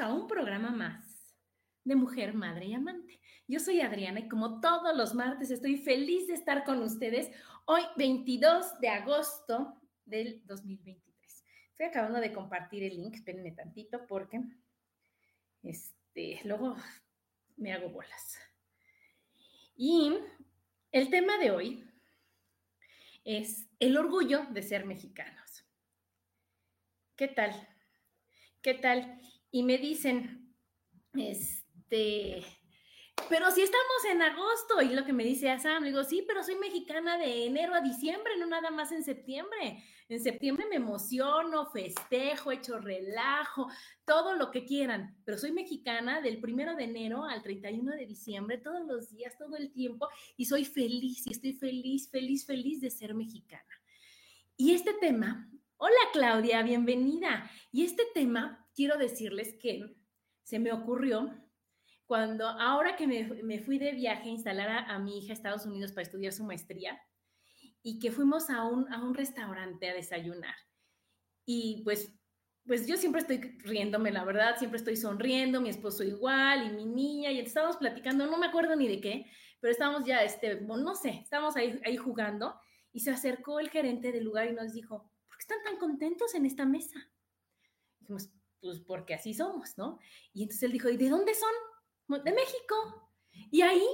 A un programa más de Mujer, Madre y Amante. Yo soy Adriana y como todos los martes estoy feliz de estar con ustedes hoy 22 de agosto del 2023. Estoy acabando de compartir el link, espérenme tantito porque este, luego me hago bolas. Y el tema de hoy es el orgullo de ser mexicanos. ¿Qué tal? ¿Qué tal? Y me dicen, este, pero si estamos en agosto, y lo que me dice Sam, digo, sí, pero soy mexicana de enero a diciembre, no nada más en septiembre. En septiembre me emociono, festejo, echo relajo, todo lo que quieran, pero soy mexicana del primero de enero al 31 de diciembre, todos los días, todo el tiempo, y soy feliz, y estoy feliz, feliz, feliz de ser mexicana. Y este tema, hola Claudia, bienvenida. Y este tema quiero decirles que se me ocurrió cuando, ahora que me, fui de viaje a instalar a, mi hija a Estados Unidos para estudiar su maestría y que fuimos a un, a un restaurante a desayunar. Y pues, pues yo siempre estoy riéndome, la verdad, siempre estoy sonriendo, mi esposo igual y mi niña, y estábamos platicando, no me acuerdo ni de qué, pero estábamos ya, este, no sé, estábamos ahí, ahí jugando y se acercó el gerente del lugar y nos dijo, ¿por qué están tan contentos en esta mesa? Dijimos, pues porque así somos, ¿no? Y entonces él dijo, ¿y de dónde son? De México. Y ahí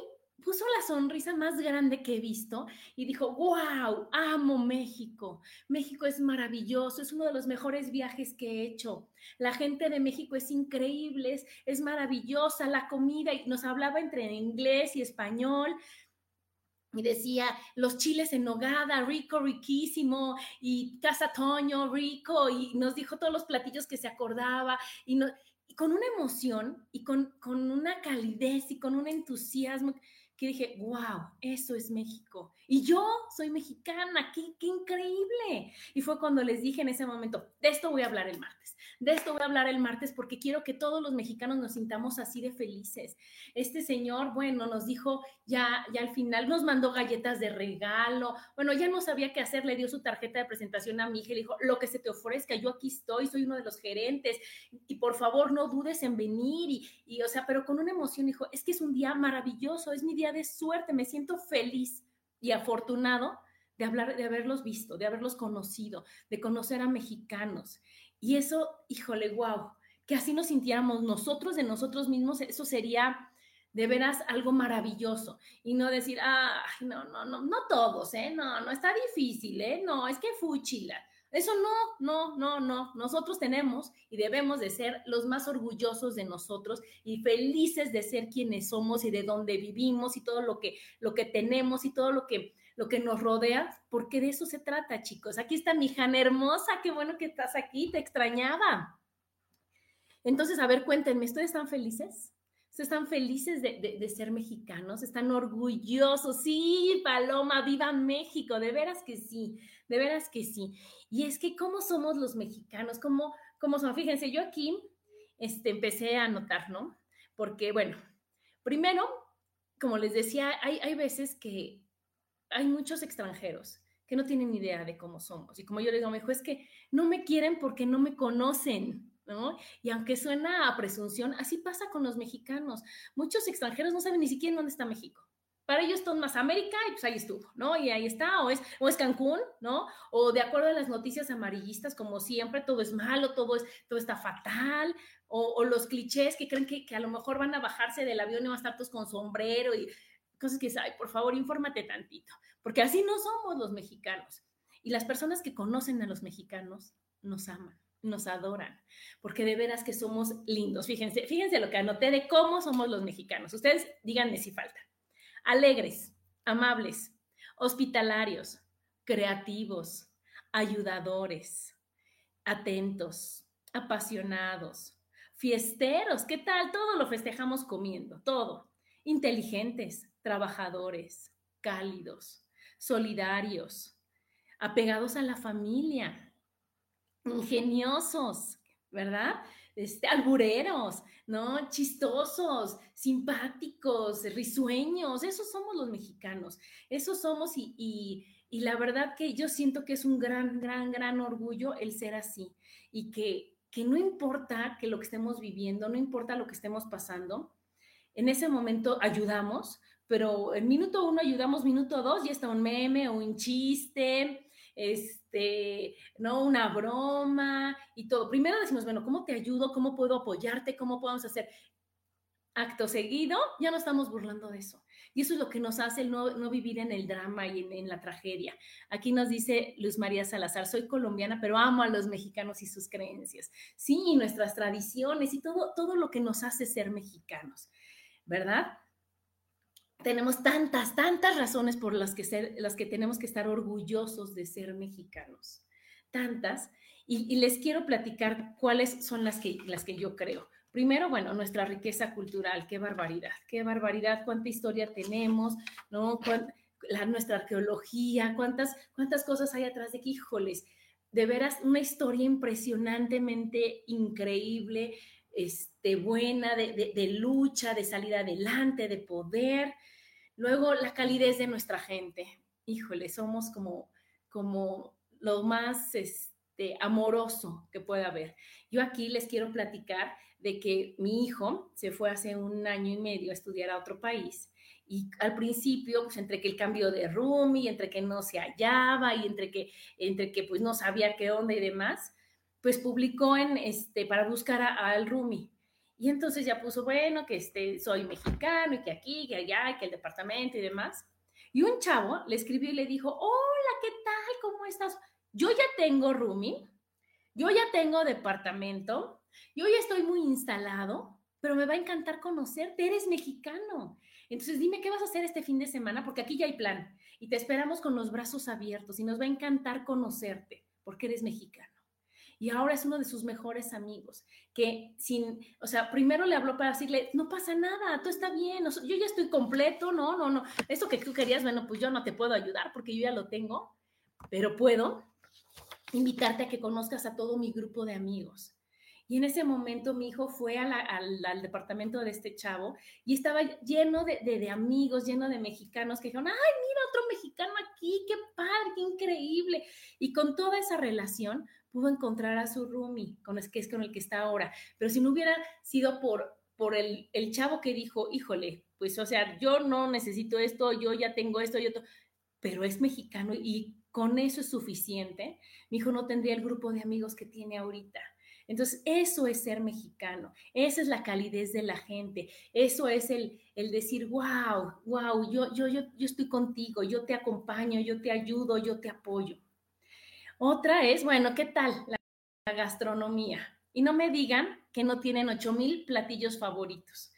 puso la sonrisa más grande que he visto y dijo, wow, amo México. México es maravilloso, es uno de los mejores viajes que he hecho. La gente de México es increíble, es, es maravillosa, la comida, y nos hablaba entre inglés y español, y decía los chiles en nogada, rico, riquísimo, y Casa Toño, rico, y nos dijo todos los platillos que se acordaba, y, y con una emoción y con, con, una calidez y con un entusiasmo que dije, wow, eso es México. Y yo soy mexicana, qué, qué increíble. Y fue cuando les dije en ese momento, de esto voy a hablar el martes, de esto voy a hablar el martes porque quiero que todos los mexicanos nos sintamos así de felices. Este señor, bueno, nos dijo ya, ya al final, nos mandó galletas de regalo, bueno, ya no sabía qué hacer, le dio su tarjeta de presentación a mi hija, le dijo, lo que se te ofrezca, yo aquí estoy, soy uno de los gerentes y por favor no dudes en venir y, y o sea, pero con una emoción dijo, es que es un día maravilloso, es mi día de suerte, me siento feliz y afortunado de, hablar, de haberlos visto, de haberlos conocido, de conocer a mexicanos. Y eso, híjole, wow, que así nos sintiéramos nosotros de nosotros mismos, eso sería de veras algo maravilloso y no decir, ah, no, no, no, no todos, ¿eh? No, no está difícil, ¿eh? No, es que fuchila. Eso no, no, no, no. Nosotros tenemos y debemos de ser los más orgullosos de nosotros y felices de ser quienes somos y de dónde vivimos y todo lo que, lo que tenemos y todo lo que, lo que nos rodea, porque de eso se trata, chicos. Aquí está mi Jana hermosa, qué bueno que estás aquí, te extrañaba. Entonces, a ver, cuéntenme, ¿ustedes están felices? están felices de, ser mexicanos, están orgullosos. Sí, Paloma, viva México, de veras que sí, de veras que sí. Y es que cómo somos los mexicanos, cómo, cómo son. Fíjense, yo aquí este, empecé a notar, ¿no? Porque, bueno, primero, como les decía, hay, hay veces que hay muchos extranjeros que no tienen idea de cómo somos. Y como yo les digo, mejor es que no me quieren porque no me conocen ¿no? Y aunque suena a presunción, así pasa con los mexicanos. Muchos extranjeros no saben ni siquiera dónde está México. Para ellos todo más América y pues ahí estuvo, ¿no? Y ahí está, o es, o es Cancún, ¿no? O de acuerdo a las noticias amarillistas, como siempre, todo es malo, todo, es, todo está fatal, o, los clichés que creen que, que, a lo mejor van a bajarse del avión y van a estar todos con sombrero y cosas que, ay, por favor, infórmate tantito, porque así no somos los mexicanos. Y las personas que conocen a los mexicanos nos aman nos adoran, porque de veras que somos lindos. Fíjense, fíjense lo que anoté de cómo somos los mexicanos. Ustedes díganme si falta. Alegres, amables, hospitalarios, creativos, ayudadores, atentos, apasionados, fiesteros. ¿Qué tal? Todo lo festejamos comiendo, todo. Inteligentes, trabajadores, cálidos, solidarios, apegados a la familia, ingeniosos, ¿verdad? Este, albureros, ¿no? Chistosos, simpáticos, risueños, esos somos los mexicanos, esos somos y, y, la verdad que yo siento que es un gran, gran, gran orgullo el ser así y que, que no importa que lo que estemos viviendo, no importa lo que estemos pasando, en ese momento ayudamos, pero en minuto uno ayudamos, minuto dos ya está un meme o un chiste, este, ¿no? Una broma y todo. Primero decimos, bueno, ¿cómo te ayudo? ¿Cómo puedo apoyarte? ¿Cómo podemos hacer? Acto seguido, ya no estamos burlando de eso. Y eso es lo que nos hace el no, vivir en el drama y en, la tragedia. Aquí nos dice Luz María Salazar, soy colombiana, pero amo a los mexicanos y sus creencias. Sí, nuestras tradiciones y todo, todo lo que nos hace ser mexicanos, ¿verdad? Tenemos tantas, tantas razones por las que, ser, las que tenemos que estar orgullosos de ser mexicanos. Tantas. Y, les quiero platicar cuáles son las que, las que yo creo. Primero, bueno, nuestra riqueza cultural, qué barbaridad, qué barbaridad, cuánta historia tenemos, ¿no? La, nuestra arqueología, cuántas, cuántas cosas hay atrás de aquí, híjoles, de veras, una historia impresionantemente increíble, este, buena, de, de lucha, de salir adelante, de poder, Luego, la calidez de nuestra gente. Híjole, somos como, como lo más este, amoroso que pueda haber. Yo aquí les quiero platicar de que mi hijo se fue hace un año y medio a estudiar a otro país. Y al principio, pues entre que el cambio de room y entre que no se hallaba y entre que, entre que pues no sabía qué onda y demás, pues publicó en este, para buscar al roomie y entonces ya puso, bueno, que este, soy mexicano y que aquí, que allá, que el departamento y demás. Y un chavo le escribió y le dijo, hola, ¿qué tal? ¿Cómo estás? Yo ya tengo roomie, yo ya tengo departamento, yo ya estoy muy instalado, pero me va a encantar conocerte, eres mexicano. Entonces dime qué vas a hacer este fin de semana, porque aquí ya hay plan y te esperamos con los brazos abiertos y nos va a encantar conocerte, porque eres mexicano y ahora es uno de sus mejores amigos, que sin, o sea, primero le habló para decirle, no pasa nada, todo está bien, yo ya estoy completo, no, no, no, eso que tú querías, bueno, pues yo no te puedo ayudar porque yo ya lo tengo, pero puedo invitarte a que conozcas a todo mi grupo de amigos. Y en ese momento mi hijo fue al, departamento de este chavo y estaba lleno de, de, amigos, lleno de mexicanos que dijeron, ay, mira otro mexicano aquí, qué padre, qué increíble. Y con toda esa relación, pudo encontrar a su roomie, con el que es con el que está ahora. Pero si no hubiera sido por, por el, el chavo que dijo, híjole, pues o sea, yo no necesito esto, yo ya tengo esto y otro, pero es mexicano y con eso es suficiente, mi hijo no tendría el grupo de amigos que tiene ahorita. Entonces, eso es ser mexicano, esa es la calidez de la gente, eso es el, el decir, wow, wow, yo, yo, yo, yo estoy contigo, yo te acompaño, yo te ayudo, yo te apoyo. Otra es, bueno, ¿qué tal la gastronomía? Y no me digan que no tienen 8000 platillos favoritos,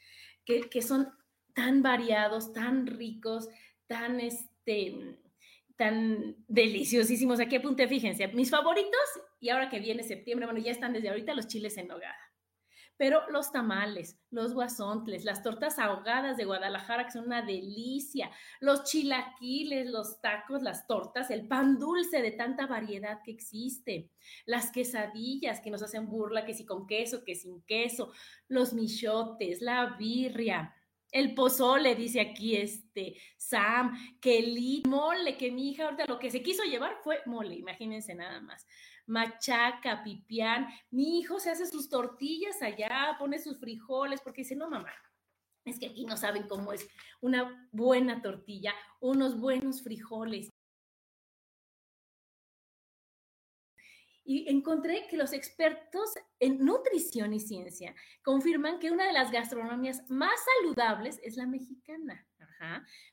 que, que, son tan variados, tan ricos, tan, este, tan deliciosísimos. Aquí apunté, fíjense, mis favoritos, y ahora que viene septiembre, bueno, ya están desde ahorita los chiles en nogada pero los tamales, los guasontles, las tortas ahogadas de Guadalajara, que son una delicia, los chilaquiles, los tacos, las tortas, el pan dulce de tanta variedad que existe, las quesadillas que nos hacen burla, que si con queso, que sin queso, los michotes, la birria, el pozole, dice aquí este Sam, que el mole, que mi hija ahorita lo que se quiso llevar fue mole, imagínense nada más machaca, pipián. Mi hijo se hace sus tortillas allá, pone sus frijoles, porque dice, no, mamá, es que aquí no saben cómo es una buena tortilla, unos buenos frijoles. Y encontré que los expertos en nutrición y ciencia confirman que una de las gastronomías más saludables es la mexicana.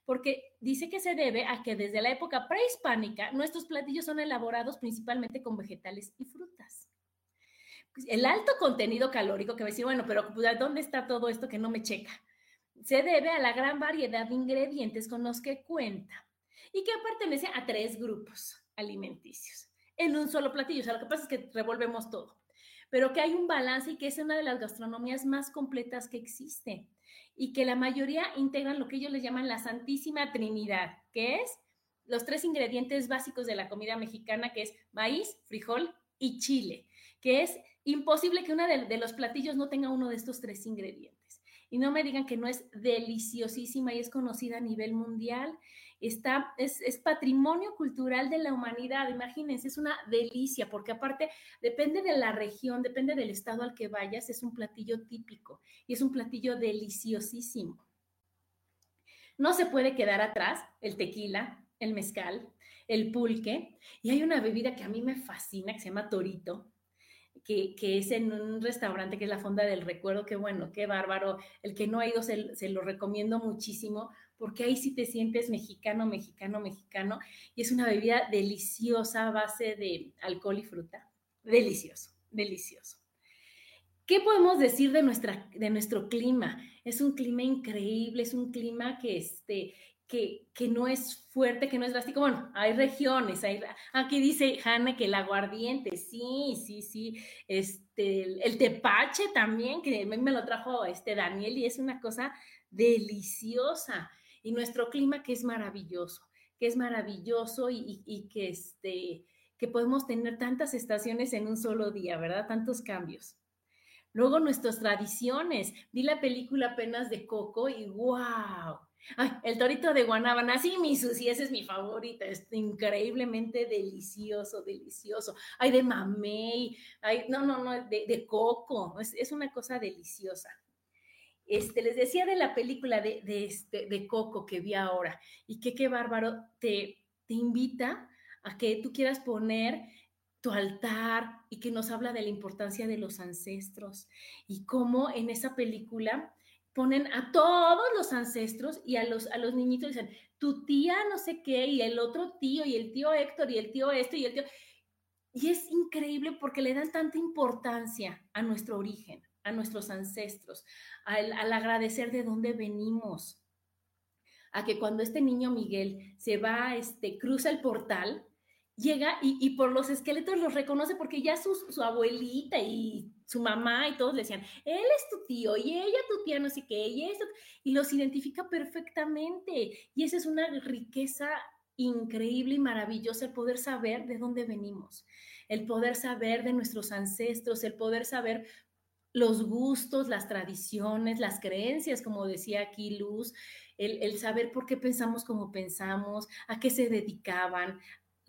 porque dice que se debe a que desde la época prehispánica nuestros platillos son elaborados principalmente con vegetales y frutas. Pues, el alto contenido calórico que me decir, bueno, pero pues, ¿dónde está todo esto que no me checa? Se debe a la gran variedad de ingredientes con los que cuenta y que pertenece a tres grupos alimenticios en un solo platillo. O sea, lo que pasa es que revolvemos todo, pero que hay un balance y que es una de las gastronomías más completas que existe y que la mayoría integran lo que ellos les llaman la Santísima Trinidad, que es los tres ingredientes básicos de la comida mexicana, que es maíz, frijol y chile, que es imposible que uno de, de los platillos no tenga uno de estos tres ingredientes. Y no me digan que no es deliciosísima y es conocida a nivel mundial es, patrimonio cultural de la humanidad. Imagínense, es una delicia, porque aparte depende de la región, depende del estado al que vayas, es un platillo típico y es un platillo deliciosísimo. No se puede quedar atrás el tequila, el mezcal, el pulque, y hay una bebida que a mí me fascina, que se llama torito, que, es en un restaurante que es la Fonda del Recuerdo, qué bueno, qué bárbaro. El que no ha ido se, lo recomiendo muchísimo porque ahí sí te sientes mexicano, mexicano, mexicano, y es una bebida deliciosa a base de alcohol y fruta. Delicioso, delicioso. ¿Qué podemos decir de, nuestra, de nuestro clima? Es un clima increíble, es un clima que, este, que, que, no es fuerte, que no es drástico. Bueno, hay regiones, hay, aquí dice Hanna que el aguardiente, sí, sí, sí, este, el, tepache también, que me lo trajo este Daniel y es una cosa deliciosa y nuestro clima que es maravilloso, que es maravilloso y, que, este, que podemos tener tantas estaciones en un solo día, ¿verdad? Tantos cambios. Luego nuestras tradiciones. Vi la película apenas de Coco y wow. Ay, el torito de Guanábana, sí, mi Susi, ese es mi favorita, es increíblemente delicioso, delicioso. Hay de mamey, hay, no, no, no, de, coco, es, es, una cosa deliciosa. Este, les decía de la película de, este, de Coco que vi ahora y que qué bárbaro te, te invita a que tú quieras poner tu altar y que nos habla de la importancia de los ancestros y cómo en esa película ponen a todos los ancestros y a los, a los niñitos dicen, tu tía no sé qué y el otro tío y el tío Héctor y el tío esto y el tío... Y es increíble porque le dan tanta importancia a nuestro origen, a nuestros ancestros, al, agradecer de dónde venimos, a que cuando este niño Miguel se va, este, cruza el portal, llega y, por los esqueletos los reconoce porque ya su, su, abuelita y su mamá y todos le decían, él es tu tío y ella tu tía, no sé qué, y esto, y los identifica perfectamente. Y esa es una riqueza increíble y maravillosa el poder saber de dónde venimos, el poder saber de nuestros ancestros, el poder saber los gustos, las tradiciones, las creencias, como decía aquí Luz, el, saber por qué pensamos como pensamos, a qué se dedicaban,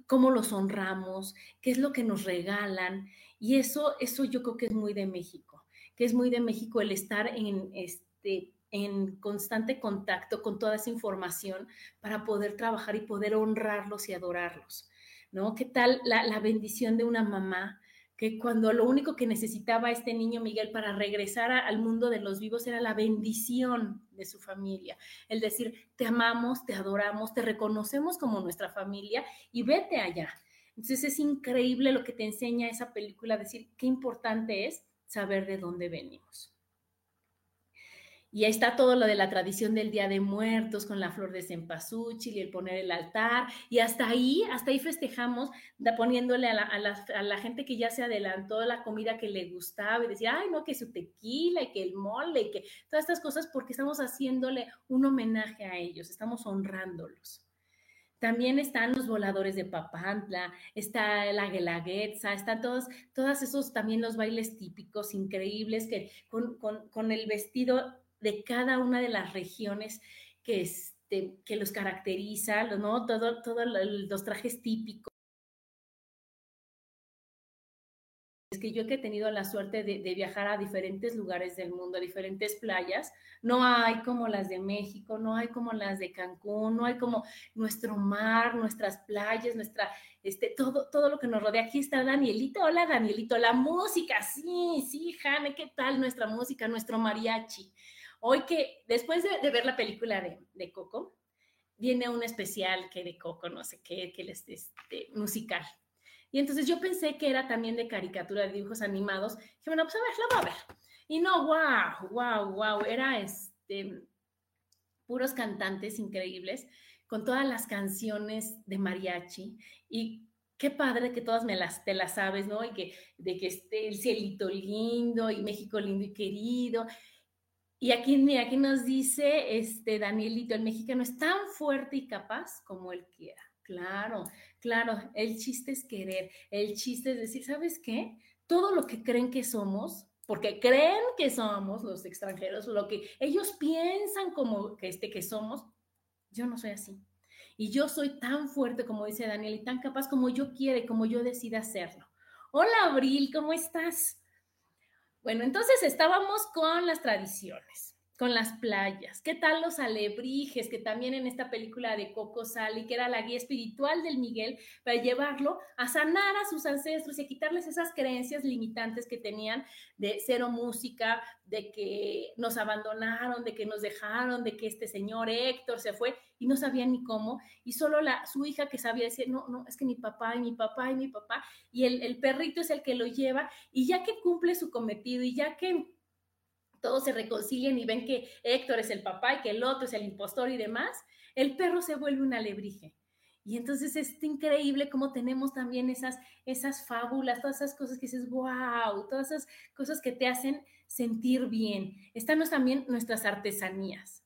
cómo los honramos, qué es lo que nos regalan. Y eso, eso yo creo que es muy de México, que es muy de México el estar en, este, en constante contacto con toda esa información para poder trabajar y poder honrarlos y adorarlos. ¿No? ¿Qué tal la, la bendición de una mamá que cuando lo único que necesitaba este niño Miguel para regresar al mundo de los vivos era la bendición de su familia, el decir, te amamos, te adoramos, te reconocemos como nuestra familia y vete allá. Entonces es increíble lo que te enseña esa película, decir qué importante es saber de dónde venimos. Y ahí está todo lo de la tradición del Día de Muertos con la flor de cempasúchil y el poner el altar. Y hasta ahí, hasta ahí festejamos poniéndole a la, gente que ya se adelantó la comida que le gustaba y decía, ay, no, que su tequila y que el mole y que todas estas cosas porque estamos haciéndole un homenaje a ellos, estamos honrándolos. También están los voladores de Papantla, está la guelaguetza, están todos, todos esos también los bailes típicos increíbles que con, con el vestido de cada una de las regiones que, este, que los caracteriza, ¿no? Todos todo los trajes típicos que yo que he tenido la suerte de, viajar a diferentes lugares del mundo, a diferentes playas, no hay como las de México, no hay como las de Cancún, no hay como nuestro mar, nuestras playas, nuestra, este, todo, todo lo que nos rodea. Aquí está Danielito, hola Danielito, la música, sí, sí, Jane, ¿qué tal nuestra música, nuestro mariachi? Hoy que, después de, ver la película de, de, Coco, viene un especial que de Coco, no sé qué, que es este, musical. Y entonces yo pensé que era también de caricatura, de dibujos animados. Dije, bueno, pues a ver, lo voy a ver. Y no, wow, wow, wow, era este, puros cantantes increíbles con todas las canciones de mariachi y qué padre que todas me las, te las sabes, ¿no? Y que de que esté el cielito lindo y México lindo y querido. Y aquí, mira, aquí nos dice este Danielito, el mexicano es tan fuerte y capaz como él quiera. Claro, claro, el chiste es querer, el chiste es decir, ¿sabes qué? Todo lo que creen que somos, porque creen que somos los extranjeros, lo que ellos piensan como que, este, que somos, yo no soy así. Y yo soy tan fuerte, como dice Daniel, y tan capaz como yo quiere, como yo decida hacerlo. Hola, Abril, ¿cómo estás? Bueno, entonces estábamos con las tradiciones con las playas. ¿Qué tal los alebrijes? Que también en esta película de Coco Sally, que era la guía espiritual del Miguel, para llevarlo a sanar a sus ancestros y a quitarles esas creencias limitantes que tenían de cero música, de que nos abandonaron, de que nos dejaron, de que este señor Héctor se fue y no sabía ni cómo. Y solo la, su hija que sabía decir, no, no, es que mi papá y mi papá y mi papá. Y el, el perrito es el que lo lleva. Y ya que cumple su cometido y ya que todos se reconcilian y ven que Héctor es el papá y que el otro es el impostor y demás, el perro se vuelve un alebrije. Y entonces es increíble cómo tenemos también esas, esas fábulas, todas esas cosas que dices, wow, todas esas cosas que te hacen sentir bien. Están también nuestras artesanías.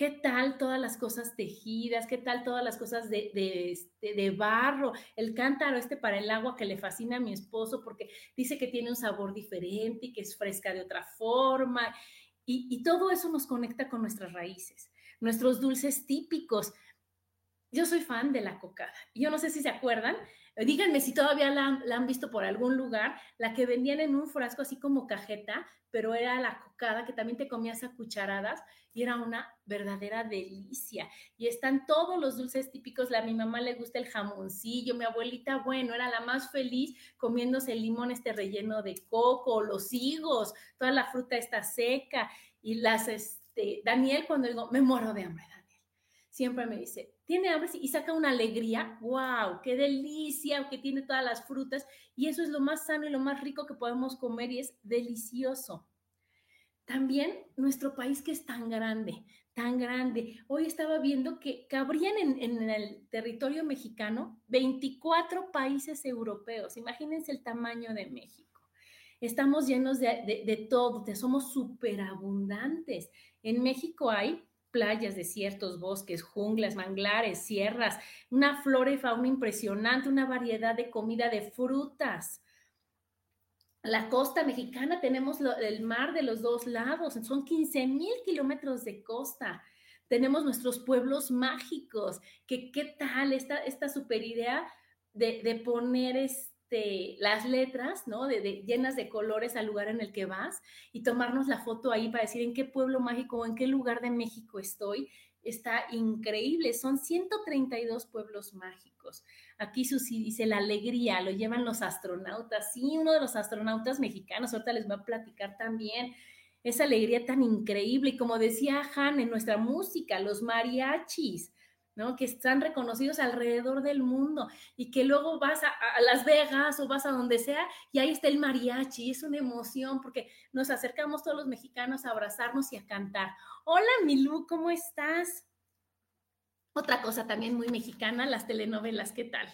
¿Qué tal todas las cosas tejidas? ¿Qué tal todas las cosas de, de, este, de, barro? El cántaro este para el agua que le fascina a mi esposo porque dice que tiene un sabor diferente y que es fresca de otra forma. Y, y todo eso nos conecta con nuestras raíces, nuestros dulces típicos. Yo soy fan de la cocada. Yo no sé si se acuerdan, díganme si todavía la, han visto por algún lugar, la que vendían en un frasco así como cajeta, pero era la cocada que también te comías a cucharadas y era una verdadera delicia. Y están todos los dulces típicos. A mi mamá le gusta el jamoncillo, mi abuelita, bueno, era la más feliz comiéndose el limón este relleno de coco, los higos, toda la fruta está seca. Y las, este, Daniel, cuando digo, me muero de hambre, Daniel, siempre me dice, tiene hambre y saca una alegría, wow, qué delicia, que tiene todas las frutas. Y eso es lo más sano y lo más rico que podemos comer y es delicioso. También nuestro país que es tan grande, tan grande. Hoy estaba viendo que cabrían en, el territorio mexicano 24 países europeos. Imagínense el tamaño de México. Estamos llenos de, de todo, somos súper abundantes. En México hay playas, desiertos, bosques, junglas, manglares, sierras, una flora y fauna impresionante, una variedad de comida de frutas la costa mexicana tenemos el mar de los dos lados, son 15 mil kilómetros de costa. Tenemos nuestros pueblos mágicos, que qué tal esta, esta super idea de, poner este, las letras, ¿no? De, llenas de colores al lugar en el que vas y tomarnos la foto ahí para decir en qué pueblo mágico o en qué lugar de México estoy. Está increíble, son 132 pueblos mágicos. Aquí Susi dice la alegría, lo llevan los astronautas. Sí, uno de los astronautas mexicanos, ahorita les voy a platicar también. Esa alegría tan increíble. Y como decía Han, en nuestra música, los mariachis, Que están reconocidos alrededor del mundo y que luego vas a, Las Vegas o vas a donde sea y ahí está el mariachi. Es una emoción porque nos acercamos todos los mexicanos a abrazarnos y a cantar. Hola, Milú, ¿cómo estás? Otra cosa también muy mexicana, las telenovelas, ¿qué tal?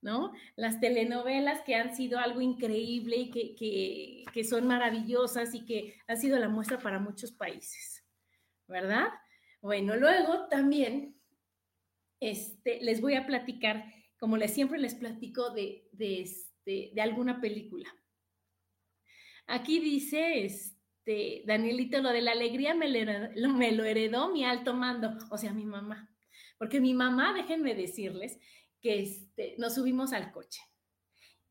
¿No? Las telenovelas que han sido algo increíble y que, que, son maravillosas y que han sido la muestra para muchos países, ¿verdad? Bueno, luego también este, les voy a platicar, como les, siempre les platico, de, de, este, de alguna película. Aquí dice, este, Danielito, lo de la alegría me me lo heredó mi alto mando, o sea, mi mamá. Porque mi mamá, déjenme decirles, que este, nos subimos al coche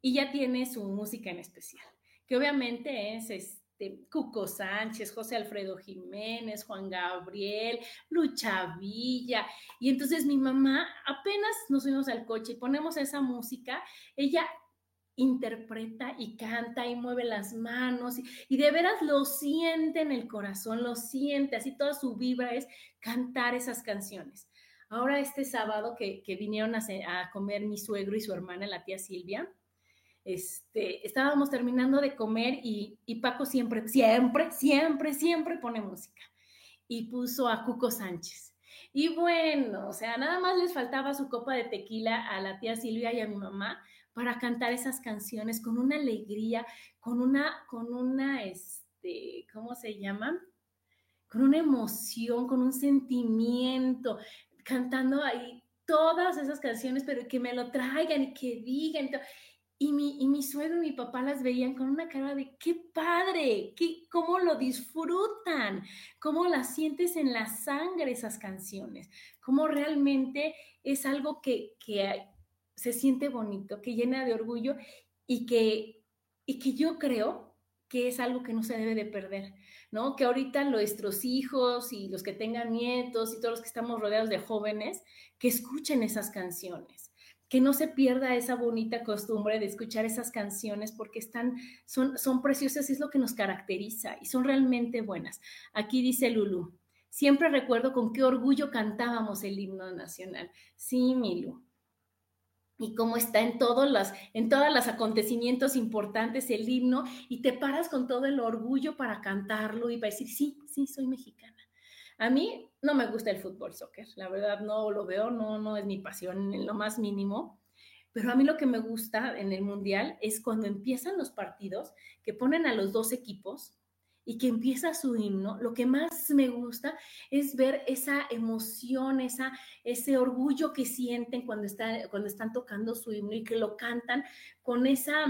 y ya tiene su música en especial. que obviamente es este, Cuco Sánchez, José Alfredo Jiménez, Juan Gabriel, Lucha Villa. Y entonces mi mamá, apenas nos fuimos al coche y ponemos esa música, ella interpreta y canta y mueve las manos y, de veras lo siente en el corazón, lo siente, así toda su vibra es cantar esas canciones. Ahora este sábado que, vinieron a, a, comer mi suegro y su hermana, la tía Silvia, este, estábamos terminando de comer y, y Paco siempre, siempre, siempre, siempre pone música y puso a Cuco Sánchez. Y bueno, o sea, nada más les faltaba su copa de tequila a la tía Silvia y a mi mamá para cantar esas canciones con una alegría, con una, con una, este, ¿cómo se llama? Con una emoción, con un sentimiento, cantando ahí todas esas canciones, pero que me lo traigan y que digan. Mi, y mi suegro y mi papá las veían con una cara de qué padre, qué, cómo lo disfrutan, cómo las sientes en la sangre esas canciones, cómo realmente es algo que, que, se siente bonito, que llena de orgullo y que, y que yo creo que es algo que no se debe de perder, ¿no? Que ahorita nuestros hijos y los que tengan nietos y todos los que estamos rodeados de jóvenes, que escuchen esas canciones, que no se pierda esa bonita costumbre de escuchar esas canciones porque están, son, son preciosas es lo que nos caracteriza y son realmente buenas. Aquí dice Lulu, siempre recuerdo con qué orgullo cantábamos el himno nacional. Sí, Milu, y cómo está en todos los en todos los acontecimientos importantes el himno y te paras con todo el orgullo para cantarlo y para decir, sí, sí, soy mexicana. A mí no me gusta el fútbol soccer, la verdad no lo veo, no, no es mi pasión en lo más mínimo, pero a mí lo que me gusta en el mundial es cuando empiezan los partidos que ponen a los dos equipos y que empieza su himno, lo que más me gusta es ver esa emoción, esa, ese orgullo que sienten cuando, está, cuando están tocando su himno y que lo cantan con esa,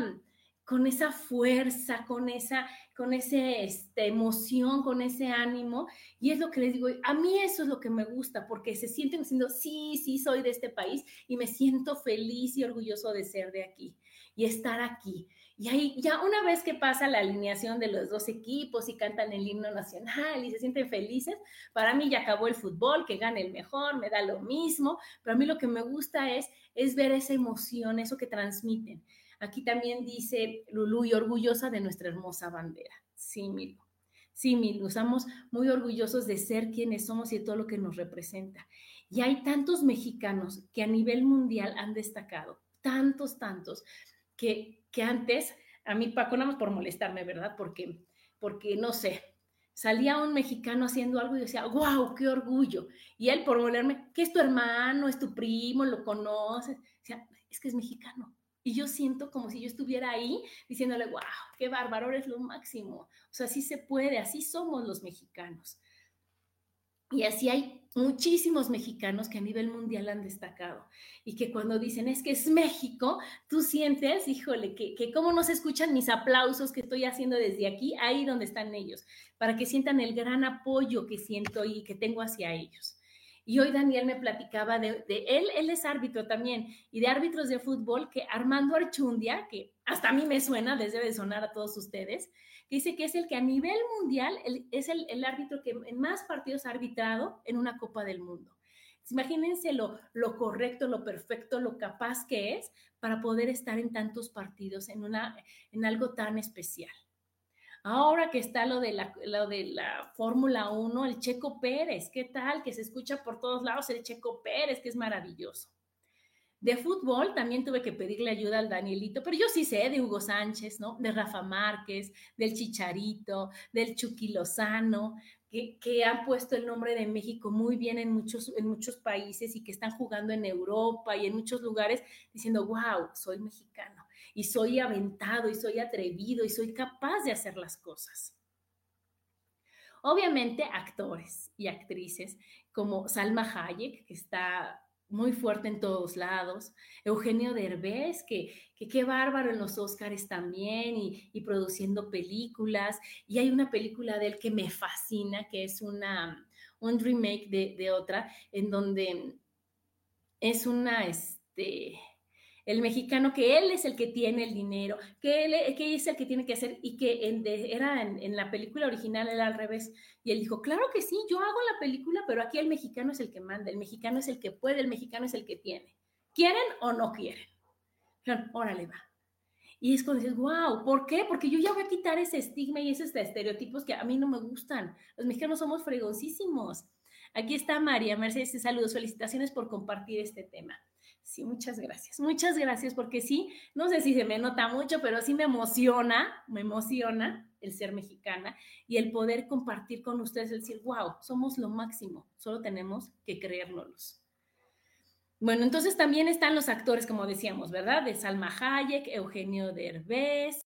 con esa fuerza, con esa, con ese, este, emoción, con ese ánimo. Y es lo que les digo, a mí eso es lo que me gusta, porque se sienten diciendo, sí, sí, soy de este país y me siento feliz y orgulloso de ser de aquí y estar aquí. Y ahí ya una vez que pasa la alineación de los dos equipos y cantan el himno nacional y se sienten felices, para mí ya acabó el fútbol, que gane el mejor, me da lo mismo, pero a mí lo que me gusta es, es ver esa emoción, eso que transmiten. Aquí también dice Lulu y orgullosa de nuestra hermosa bandera. Sí, Milu. Sí, Milu, estamos muy orgullosos de ser quienes somos y de todo lo que nos representa. Y hay tantos mexicanos que a nivel mundial han destacado, tantos, tantos que, antes, a mí Paco, nada más por molestarme, ¿verdad? Porque, porque no sé, salía un mexicano haciendo algo y decía, wow, qué orgullo. Y él por molerme, que es tu hermano, es tu primo, lo conoces. Decía, es que es mexicano. Y yo siento como si yo estuviera ahí diciéndole, wow, qué bárbaro, eres lo máximo. O sea, así se puede, así somos los mexicanos. Y así hay muchísimos mexicanos que a nivel mundial han destacado y que cuando dicen es que es México, tú sientes, híjole, que, que cómo no se escuchan mis aplausos que estoy haciendo desde aquí, ahí donde están ellos, para que sientan el gran apoyo que siento y que tengo hacia ellos. Y hoy Daniel me platicaba de, él, él es árbitro también, y de árbitros de fútbol, que Armando Archundia, que hasta a mí me suena, les debe sonar a todos ustedes, dice que es el que a nivel mundial es el, árbitro que en más partidos ha arbitrado en una Copa del Mundo. Imagínense lo, lo, correcto, lo perfecto, lo capaz que es para poder estar en tantos partidos, en, una, en algo tan especial. Ahora que está lo de la, lo de la Fórmula 1, el Checo Pérez, ¿qué tal? Que se escucha por todos lados el Checo Pérez, que es maravilloso. De fútbol también tuve que pedirle ayuda al Danielito, pero yo sí sé de Hugo Sánchez, ¿no? De Rafa Márquez, del Chicharito, del Chucky Lozano, que, que, han puesto el nombre de México muy bien en muchos, en muchos países y que están jugando en Europa y en muchos lugares diciendo, wow, soy mexicano y soy aventado y soy atrevido y soy capaz de hacer las cosas. Obviamente actores y actrices como Salma Hayek, que está muy fuerte en todos lados. Eugenio Derbez, que, qué bárbaro en los Oscars también y, produciendo películas. Y hay una película de él que me fascina, que es una, un remake de, de otra, en donde es una, este, el mexicano, que él es el que tiene el dinero, que él que es el que tiene que hacer y que en, era en, la película original era al revés. Y él dijo, claro que sí, yo hago la película, pero aquí el mexicano es el que manda, el mexicano es el que puede, el mexicano es el que tiene. ¿Quieren o no quieren? Dijeron, órale, va. Y es cuando dices, wow, ¿por qué? Porque yo ya voy a quitar ese estigma y esos estereotipos que a mí no me gustan. Los mexicanos somos fregosísimos. Aquí está María Mercedes, saludos, felicitaciones por compartir este tema. Sí, muchas gracias. Muchas gracias porque sí, no sé si se me nota mucho, pero sí me emociona, me emociona el ser mexicana y el poder compartir con ustedes, el decir, wow, somos lo máximo, solo tenemos que creérnoslos. Bueno, entonces también están los actores, como decíamos, ¿verdad? De Salma Hayek, Eugenio Derbez,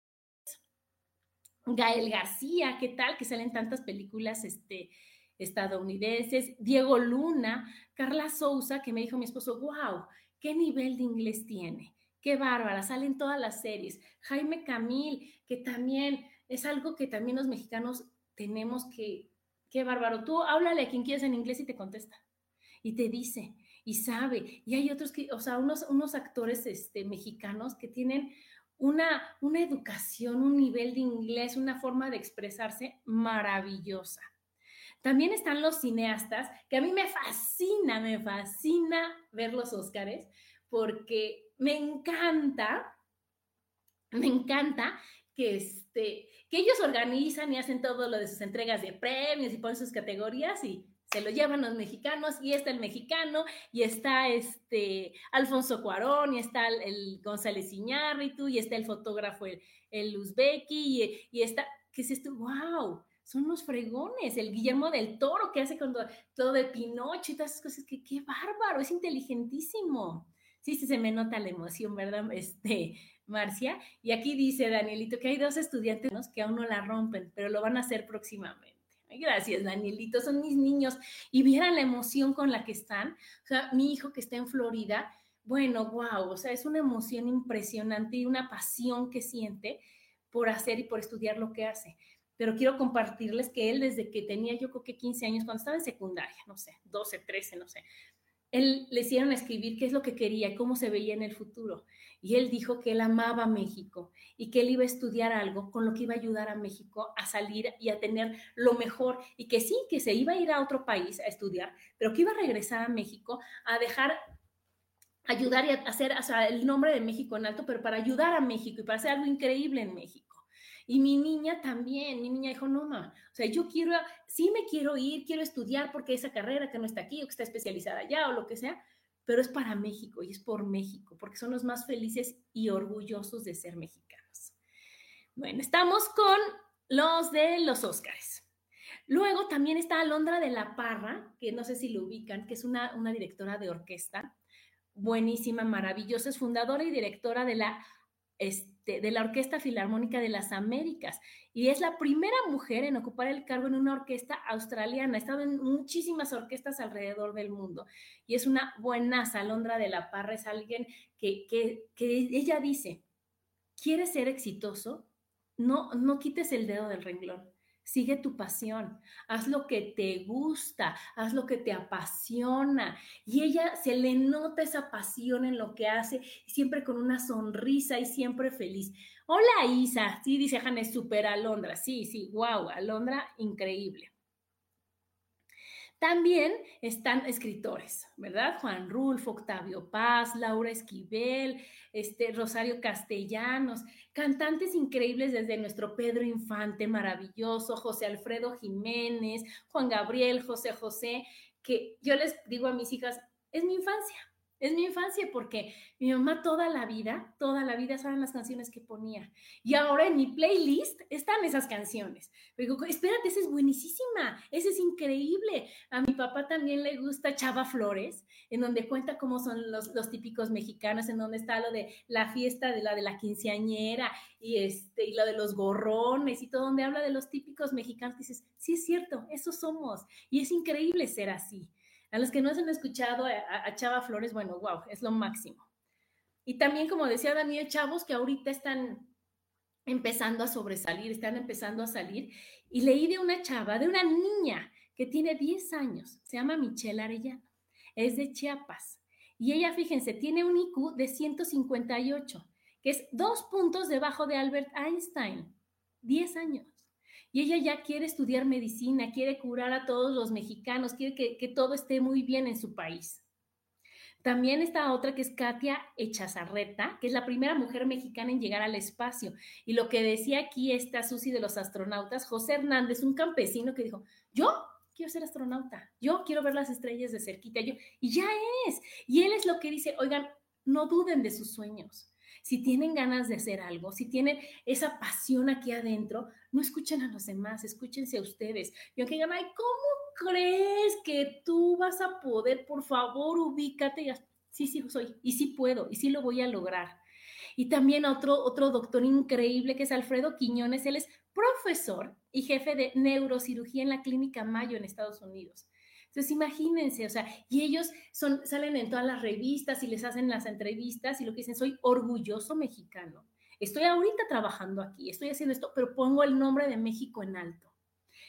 Gael García, ¿qué tal? Que salen tantas películas este, estadounidenses, Diego Luna, Carla Souza, que me dijo mi esposo, wow, ¿Qué nivel de inglés tiene? Qué bárbara, salen todas las series. Jaime Camil, que también es algo que también los mexicanos tenemos que, qué bárbaro. Tú háblale a quien quieras en inglés y te contesta. Y te dice, y sabe. Y hay otros que, o sea, unos, unos actores este, mexicanos que tienen una, una educación, un nivel de inglés, una forma de expresarse maravillosa. También están los cineastas, que a mí me fascina, me fascina ver los Óscares, porque me encanta, me encanta que, este, que ellos organizan y hacen todo lo de sus entregas de premios y ponen sus categorías y se lo llevan los mexicanos y está el mexicano y está este Alfonso Cuarón y está el, González Iñárritu y está el fotógrafo el, el Uzbeki y, y está, que es esto, wow, son los fregones, el Guillermo del Toro que hace cuando todo de Pinocho y todas esas cosas, que qué bárbaro, es inteligentísimo. Sí, sí, se me nota la emoción, ¿verdad, este, Marcia? Y aquí dice Danielito que hay dos estudiantes que aún no la rompen, pero lo van a hacer próximamente. Ay, gracias, Danielito, son mis niños. Y vieran la emoción con la que están. O sea, mi hijo que está en Florida, bueno, wow, o sea, es una emoción impresionante y una pasión que siente por hacer y por estudiar lo que hace pero quiero compartirles que él desde que tenía yo creo que 15 años, cuando estaba en secundaria, no sé, 12, 13, no sé, él le hicieron escribir qué es lo que quería y cómo se veía en el futuro. Y él dijo que él amaba México y que él iba a estudiar algo con lo que iba a ayudar a México a salir y a tener lo mejor y que sí, que se iba a ir a otro país a estudiar, pero que iba a regresar a México a dejar ayudar y a hacer o sea, el nombre de México en alto, pero para ayudar a México y para hacer algo increíble en México. Y mi niña también, mi niña dijo, no, ma, o sea, yo quiero, sí me quiero ir, quiero estudiar porque esa carrera que no está aquí o que está especializada allá o lo que sea, pero es para México y es por México, porque son los más felices y orgullosos de ser mexicanos. Bueno, estamos con los de los Óscares. Luego también está Alondra de la Parra, que no sé si lo ubican, que es una, una directora de orquesta, buenísima, maravillosa, es fundadora y directora de la de la Orquesta Filarmónica de las Américas y es la primera mujer en ocupar el cargo en una orquesta australiana. Ha estado en muchísimas orquestas alrededor del mundo y es una buena Alondra de la Parra, es alguien que, que, que ella dice, ¿quieres ser exitoso? No, no quites el dedo del renglón Sigue tu pasión, haz lo que te gusta, haz lo que te apasiona. Y ella se le nota esa pasión en lo que hace, siempre con una sonrisa y siempre feliz. Hola Isa, sí, dice Janes, super Alondra. Sí, sí, wow, Alondra, increíble. También están escritores, ¿verdad? Juan Rulfo, Octavio Paz, Laura Esquivel, este, Rosario Castellanos, cantantes increíbles desde nuestro Pedro Infante, maravilloso, José Alfredo Jiménez, Juan Gabriel, José José, que yo les digo a mis hijas, es mi infancia, es mi infancia porque mi mamá toda la vida, toda la vida saben las canciones que ponía. Y ahora en mi playlist están esas canciones. Pero digo, espérate, esa es buenísima, esa es increíble. A mi papá también le gusta Chava Flores, en donde cuenta cómo son los, los típicos mexicanos, en donde está lo de la fiesta de la de la quinceañera y, este, y lo de los gorrones y todo, donde habla de los típicos mexicanos. dices, sí es cierto, esos somos. Y es increíble ser así. A los que no han escuchado a, Chava Flores, bueno, wow, es lo máximo. Y también, como decía Daniel, chavos que ahorita están empezando a sobresalir, están empezando a salir. Y leí de una chava, de una niña que tiene 10 años, se llama Michelle Arellano, es de Chiapas. Y ella, fíjense, tiene un IQ de 158, que es dos puntos debajo de Albert Einstein. 10 años. Y ella ya quiere estudiar medicina, quiere curar a todos los mexicanos, quiere que, todo esté muy bien en su país. También está otra que es Katia Echazarreta, que es la primera mujer mexicana en llegar al espacio. Y lo que decía aquí esta Susi de los astronautas, José Hernández, un campesino que dijo, yo quiero ser astronauta, yo quiero ver las estrellas de cerquita, y ya es. Y él es lo que dice, oigan, no duden de sus sueños. Si tienen ganas de hacer algo, si tienen esa pasión aquí adentro, no escuchen a los demás, escúchense a ustedes. Y aunque digan, ay, ¿cómo crees que tú vas a poder? Por favor, ubícate. Sí, sí, soy. Y sí puedo, y sí lo voy a lograr. Y también otro, otro doctor increíble que es Alfredo Quiñones. Él es profesor y jefe de neurocirugía en la Clínica Mayo en Estados Unidos. Entonces, imagínense, o sea, y ellos son, salen en todas las revistas y les hacen las entrevistas y lo que dicen, soy orgulloso mexicano. Estoy ahorita trabajando aquí, estoy haciendo esto, pero pongo el nombre de México en alto.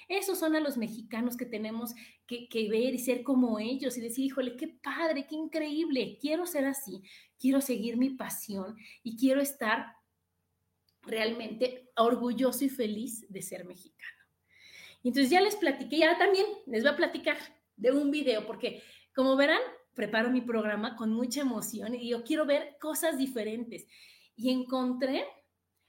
Esos son a los mexicanos que tenemos que, que, ver y ser como ellos y decir, híjole, qué padre, qué increíble, quiero ser así, quiero seguir mi pasión y quiero estar realmente orgulloso y feliz de ser mexicano. Entonces ya les platiqué, ya también les voy a platicar de un video, porque como verán, preparo mi programa con mucha emoción y yo quiero ver cosas diferentes. Y encontré,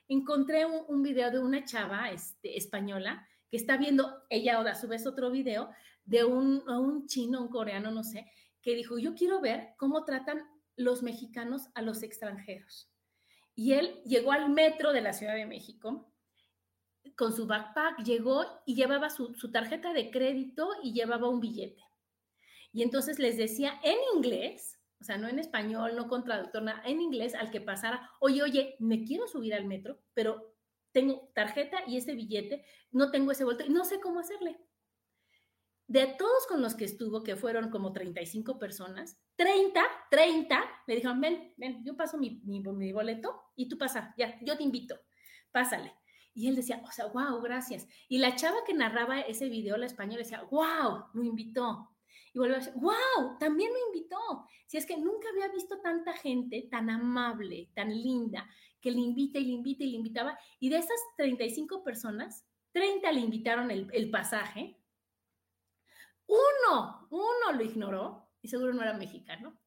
encontré un, video de una chava este, española que está viendo, ella a su vez otro video de un, un chino, un coreano, no sé, que dijo, yo quiero ver cómo tratan los mexicanos a los extranjeros. Y él llegó al metro de la Ciudad de México con su backpack, llegó y llevaba su, tarjeta de crédito y llevaba un billete. Y entonces les decía en inglés, o sea, no en español, no con nada, en inglés al que pasara, oye, oye, me quiero subir al metro, pero tengo tarjeta y ese billete, no tengo ese vuelto y no sé cómo hacerle. De todos con los que estuvo, que fueron como 35 personas, 30, 30, le dijeron, ven, ven, yo paso mi, mi, mi boleto y tú pasa, ya, yo te invito, pásale. Y él decía, o sea, wow, gracias. Y la chava que narraba ese video, la española, decía, wow, lo invitó. Y volvió a decir, wow, también lo invitó. Si es que nunca había visto tanta gente tan amable, tan linda, que le invita y le invita y le invitaba. Y de esas 35 personas, 30 le invitaron el, el pasaje. Uno, uno lo ignoró y seguro no era mexicano.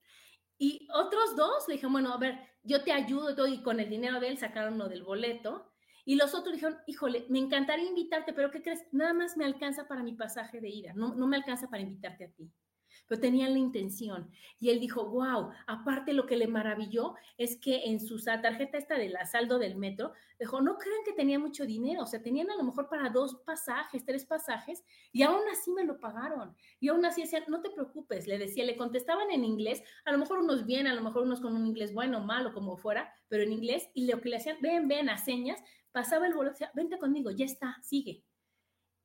Y otros dos le dijeron, bueno, a ver, yo te ayudo y con el dinero de él sacaron uno del boleto y los otros dijeron, híjole, me encantaría invitarte, pero ¿qué crees? Nada más me alcanza para mi pasaje de ida, no, no me alcanza para invitarte a ti. Pero tenían la intención. Y él dijo, wow, aparte lo que le maravilló es que en su tarjeta esta del saldo del metro, dijo, no crean que tenía mucho dinero, o sea, tenían a lo mejor para dos pasajes, tres pasajes, y aún así me lo pagaron. Y aún así decían, no te preocupes, le decía, le contestaban en inglés, a lo mejor unos bien, a lo mejor unos con un inglés bueno, malo, como fuera, pero en inglés, y lo que le hacían, ven, ven, a señas, pasaba el boleto, decía, vente conmigo, ya está, sigue.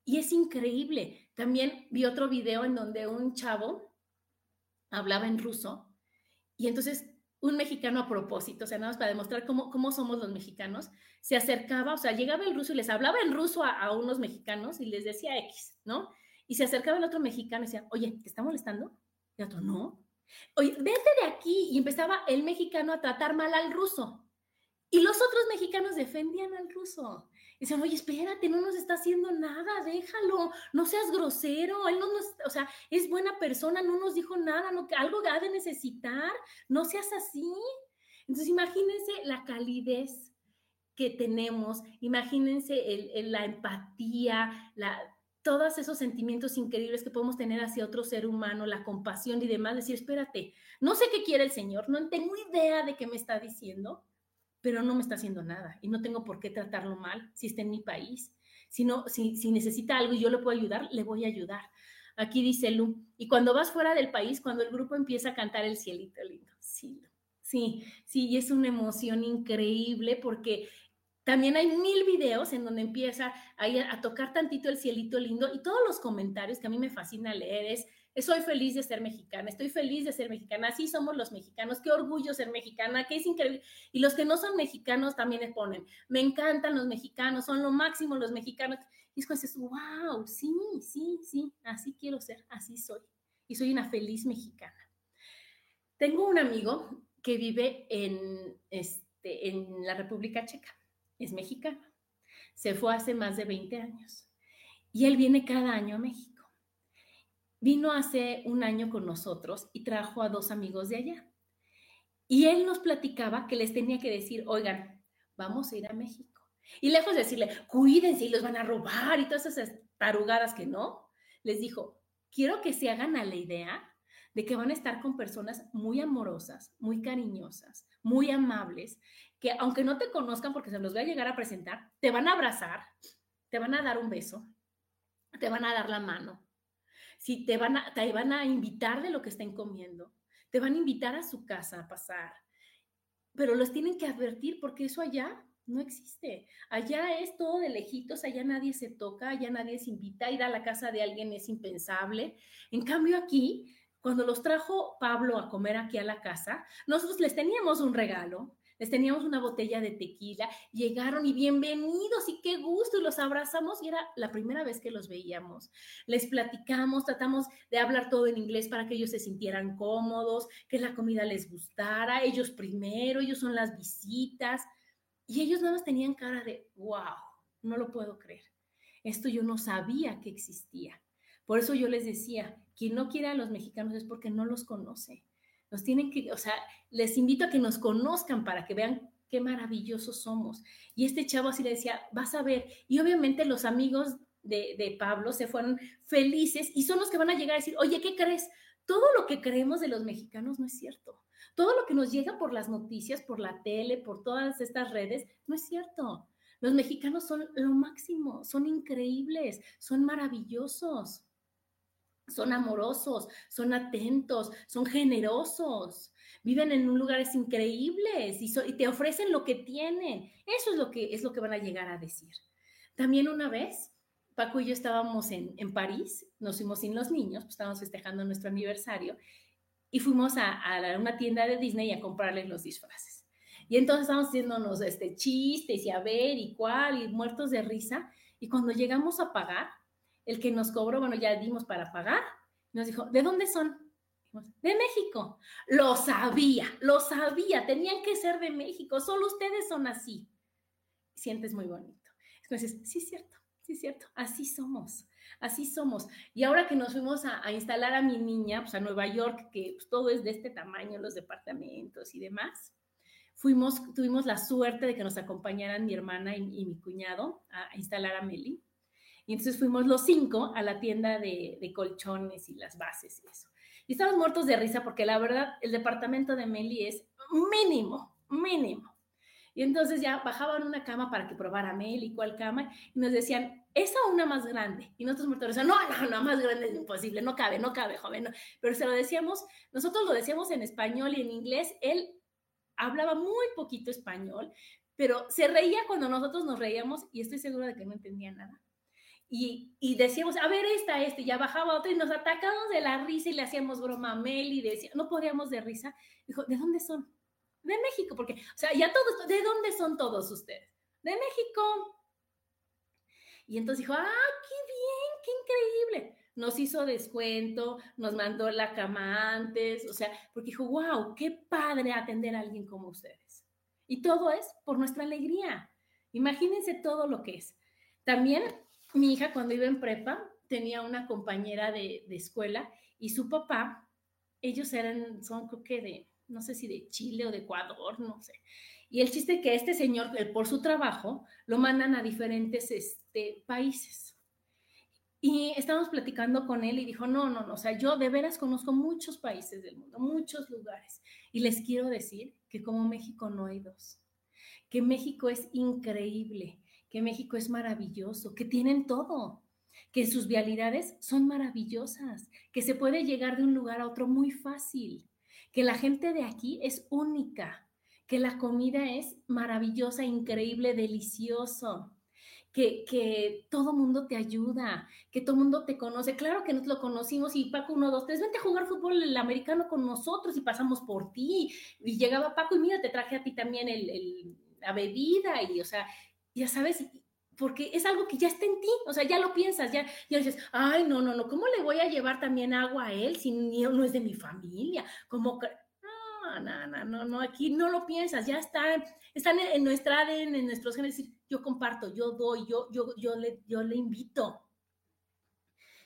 Y es increíble. También vi otro video en donde un chavo hablaba en ruso y entonces un mexicano a propósito, o sea, nada más para demostrar cómo, cómo somos los mexicanos, se acercaba, o sea, llegaba el ruso y les hablaba en ruso a, unos mexicanos y les decía X, ¿no? Y se acercaba el otro mexicano y decía, oye, ¿te está molestando? Y otro, no. Oye, vete de aquí. Y empezaba el mexicano a tratar mal al ruso. Y los otros mexicanos defendían al ruso. Dicen, oye, espérate, no nos está haciendo nada, déjalo, no seas grosero, él no nos, o sea, es buena persona, no nos dijo nada, no, algo ha de necesitar, no seas así. Entonces, imagínense la calidez que tenemos, imagínense la empatía, la, todos esos sentimientos increíbles que podemos tener hacia otro ser humano, la compasión y demás, decir, espérate, no sé qué quiere el Señor, no tengo idea de qué me está diciendo, pero no me está haciendo nada y no tengo por qué tratarlo mal si está en mi país. Si, si, necesita algo y yo le puedo ayudar, le voy a ayudar. Aquí dice Lu, y cuando vas fuera del país, cuando el grupo empieza a cantar el cielito lindo, sí, sí, sí, y es una emoción increíble porque también hay mil videos en donde empieza a, a tocar tantito el cielito lindo y todos los comentarios que a mí me fascina leer es, soy feliz de ser mexicana, estoy feliz de ser mexicana, así somos los mexicanos, qué orgullo ser mexicana, qué es increíble. Y los que no son mexicanos también les ponen, me encantan los mexicanos, son lo máximo los mexicanos. Y es dices, wow, sí, sí, sí, así quiero ser, así soy. Y soy una feliz mexicana. Tengo un amigo que vive en, este, en la República Checa, es mexicano, se fue hace más de 20 años y él viene cada año a México. Vino hace un año con nosotros y trajo a dos amigos de allá. Y él nos platicaba que les tenía que decir, oigan, vamos a ir a México. Y lejos de decirle, cuídense y los van a robar y todas esas tarugadas que no, les dijo, quiero que se hagan a la idea de que van a estar con personas muy amorosas, muy cariñosas, muy amables, que aunque no te conozcan porque se los voy a llegar a presentar, te van a abrazar, te van a dar un beso, te van a dar la mano, si te van a, te van a invitar de lo que estén comiendo, te van a invitar a su casa a pasar, pero los tienen que advertir porque eso allá no existe. Allá es todo de lejitos, allá nadie se toca, allá nadie se invita, ir a la casa de alguien es impensable. En cambio aquí, cuando los trajo Pablo a comer aquí a la casa, nosotros les teníamos un regalo les teníamos una botella de tequila, llegaron y bienvenidos y qué gusto, y los abrazamos y era la primera vez que los veíamos. Les platicamos, tratamos de hablar todo en inglés para que ellos se sintieran cómodos, que la comida les gustara, ellos primero, ellos son las visitas. Y ellos nada más tenían cara de, wow, no lo puedo creer. Esto yo no sabía que existía. Por eso yo les decía, quien no quiere a los mexicanos es porque no los conoce. Nos tienen que, o sea, les invito a que nos conozcan para que vean qué maravillosos somos. Y este chavo así le decía, vas a ver. Y obviamente los amigos de, de, Pablo se fueron felices y son los que van a llegar a decir, oye, ¿qué crees? Todo lo que creemos de los mexicanos no es cierto. Todo lo que nos llega por las noticias, por la tele, por todas estas redes, no es cierto. Los mexicanos son lo máximo, son increíbles, son maravillosos son amorosos, son atentos, son generosos, viven en lugares increíbles y, te ofrecen lo que tienen. Eso es lo que, es lo que van a llegar a decir. También una vez, Paco y yo estábamos en, París, nos fuimos sin los niños, pues estábamos festejando nuestro aniversario y fuimos a, una tienda de Disney a comprarles los disfraces. Y entonces estábamos haciéndonos este, chistes y a ver y cuál, y muertos de risa. Y cuando llegamos a pagar, el que nos cobró, bueno, ya dimos para pagar, nos dijo, ¿de dónde son? De México. Lo sabía, lo sabía, tenían que ser de México, solo ustedes son así. Sientes muy bonito. Entonces, sí es cierto, sí es cierto, así somos, así somos. Y ahora que nos fuimos a, instalar a mi niña, pues a Nueva York, que pues, todo es de este tamaño, los departamentos y demás, fuimos, tuvimos la suerte de que nos acompañaran mi hermana y, mi cuñado a, a instalar a Meli. Y entonces fuimos los cinco a la tienda de, colchones y las bases y eso. Y estábamos muertos de risa porque la verdad el departamento de Meli es mínimo, mínimo. Y entonces ya bajaban una cama para que probara Meli cuál cama y nos decían, esa una más grande. Y nosotros muertos de risa, no, no, no, más grande es imposible, no cabe, no cabe, joven. Pero se lo decíamos, nosotros lo decíamos en español y en inglés, él hablaba muy poquito español, pero se reía cuando nosotros nos reíamos y estoy segura de que no entendía nada. Y, decíamos, a ver, esta, este, ya bajaba otra y nos atacamos de la risa y le hacíamos broma a Mel y decía, no podíamos de risa. Dijo, ¿de dónde son? De México, porque, o sea, ya todos, ¿de dónde son todos ustedes? De México. Y entonces dijo, ah, qué bien, qué increíble. Nos hizo descuento, nos mandó la cama antes, o sea, porque dijo, wow, qué padre atender a alguien como ustedes. Y todo es por nuestra alegría. Imagínense todo lo que es. También mi hija cuando iba en prepa tenía una compañera de, escuela y su papá, ellos eran, son creo que de, no sé si de Chile o de Ecuador, no sé. Y el chiste es que este señor, por su trabajo, lo mandan a diferentes este, países. Y estábamos platicando con él y dijo, no, no, no, o sea, yo de veras conozco muchos países del mundo, muchos lugares. Y les quiero decir que como México no hay dos, que México es increíble, que México es maravilloso, que tienen todo, que sus vialidades son maravillosas, que se puede llegar de un lugar a otro muy fácil, que la gente de aquí es única, que la comida es maravillosa, increíble, delicioso. Que, que, todo mundo te ayuda, que todo mundo te conoce. Claro que nos lo conocimos y Paco, uno, dos, tres, vente a jugar fútbol el americano con nosotros y pasamos por ti. Y llegaba Paco y mira, te traje a ti también el, la bebida y, o sea, ya sabes, porque es algo que ya está en ti, o sea, ya lo piensas, ya, ya dices, ay, no, no, no, ¿cómo le voy a llevar también agua a él si no es de mi familia? Como, no, no, no, no, aquí no lo piensas, ya está, están en, nuestra ADN, en nuestros genes, decir, yo comparto, yo doy, yo, yo, yo, le, yo le invito.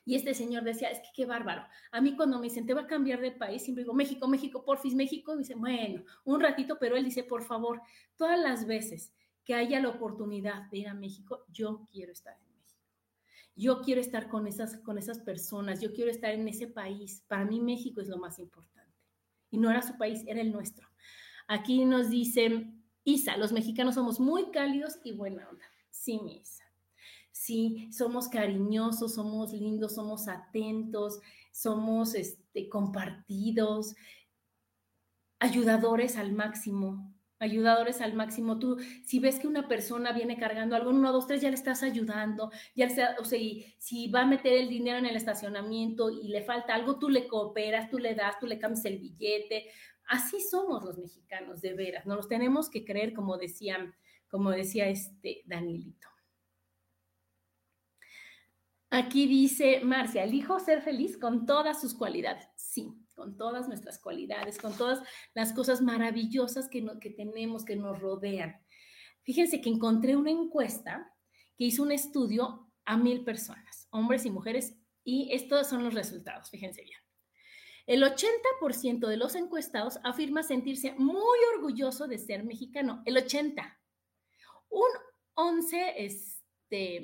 Y este señor decía, es que qué bárbaro. A mí cuando me dicen, te va a cambiar de país, siempre digo, México, México, porfis, México. Y dice, bueno, un ratito, pero él dice, por favor, todas las veces que haya la oportunidad de ir a México, yo quiero estar en México. Yo quiero estar con esas, con esas personas, yo quiero estar en ese país. Para mí México es lo más importante. Y no era su país, era el nuestro. Aquí nos dice Isa, los mexicanos somos muy cálidos y buena onda. Sí, mi Isa sí, somos cariñosos, somos lindos, somos atentos, somos este, compartidos, ayudadores al máximo, ayudadores al máximo. Tú, si ves que una persona viene cargando algo, uno, dos, tres, ya le estás ayudando, ya sea, o sea, si va a meter el dinero en el estacionamiento y le falta algo, tú le cooperas, tú le das, tú le cambias el billete. Así somos los mexicanos, de veras. No los tenemos que creer, como decía, como decía este Danielito. Aquí dice Marcia, elijo ser feliz con todas sus cualidades. Sí, con todas nuestras cualidades, con todas las cosas maravillosas que, que tenemos, que nos rodean. Fíjense que encontré una encuesta que hizo un estudio a mil personas, hombres y mujeres, y estos son los resultados, fíjense bien. El 80% de los encuestados afirma sentirse muy orgulloso de ser mexicano. El 80. Un 11, este,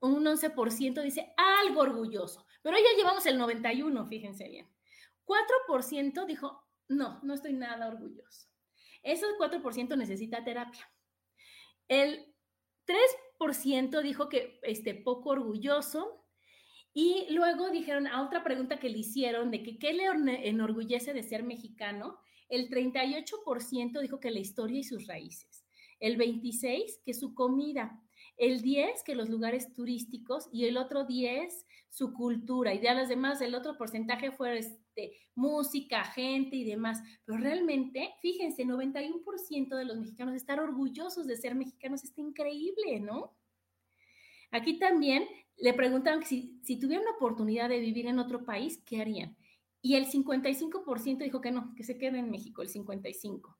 un 11% dice algo orgulloso, pero ya llevamos el 91, fíjense bien. 4% dijo, no, no estoy nada orgulloso. Ese 4% necesita terapia. El 3% dijo que este, poco orgulloso. Y luego dijeron a otra pregunta que le hicieron de que qué le enorgullece de ser mexicano. El 38% dijo que la historia y sus raíces. El 26% que su comida el 10 que los lugares turísticos y el otro 10 su cultura y de las demás el otro porcentaje fue este, música, gente y demás. Pero realmente, fíjense, 91% de los mexicanos están orgullosos de ser mexicanos, está increíble, ¿no? Aquí también le preguntaban si, si tuvieran la oportunidad de vivir en otro país, ¿qué harían? Y el 55% dijo que no, que se quede en México, el 55%.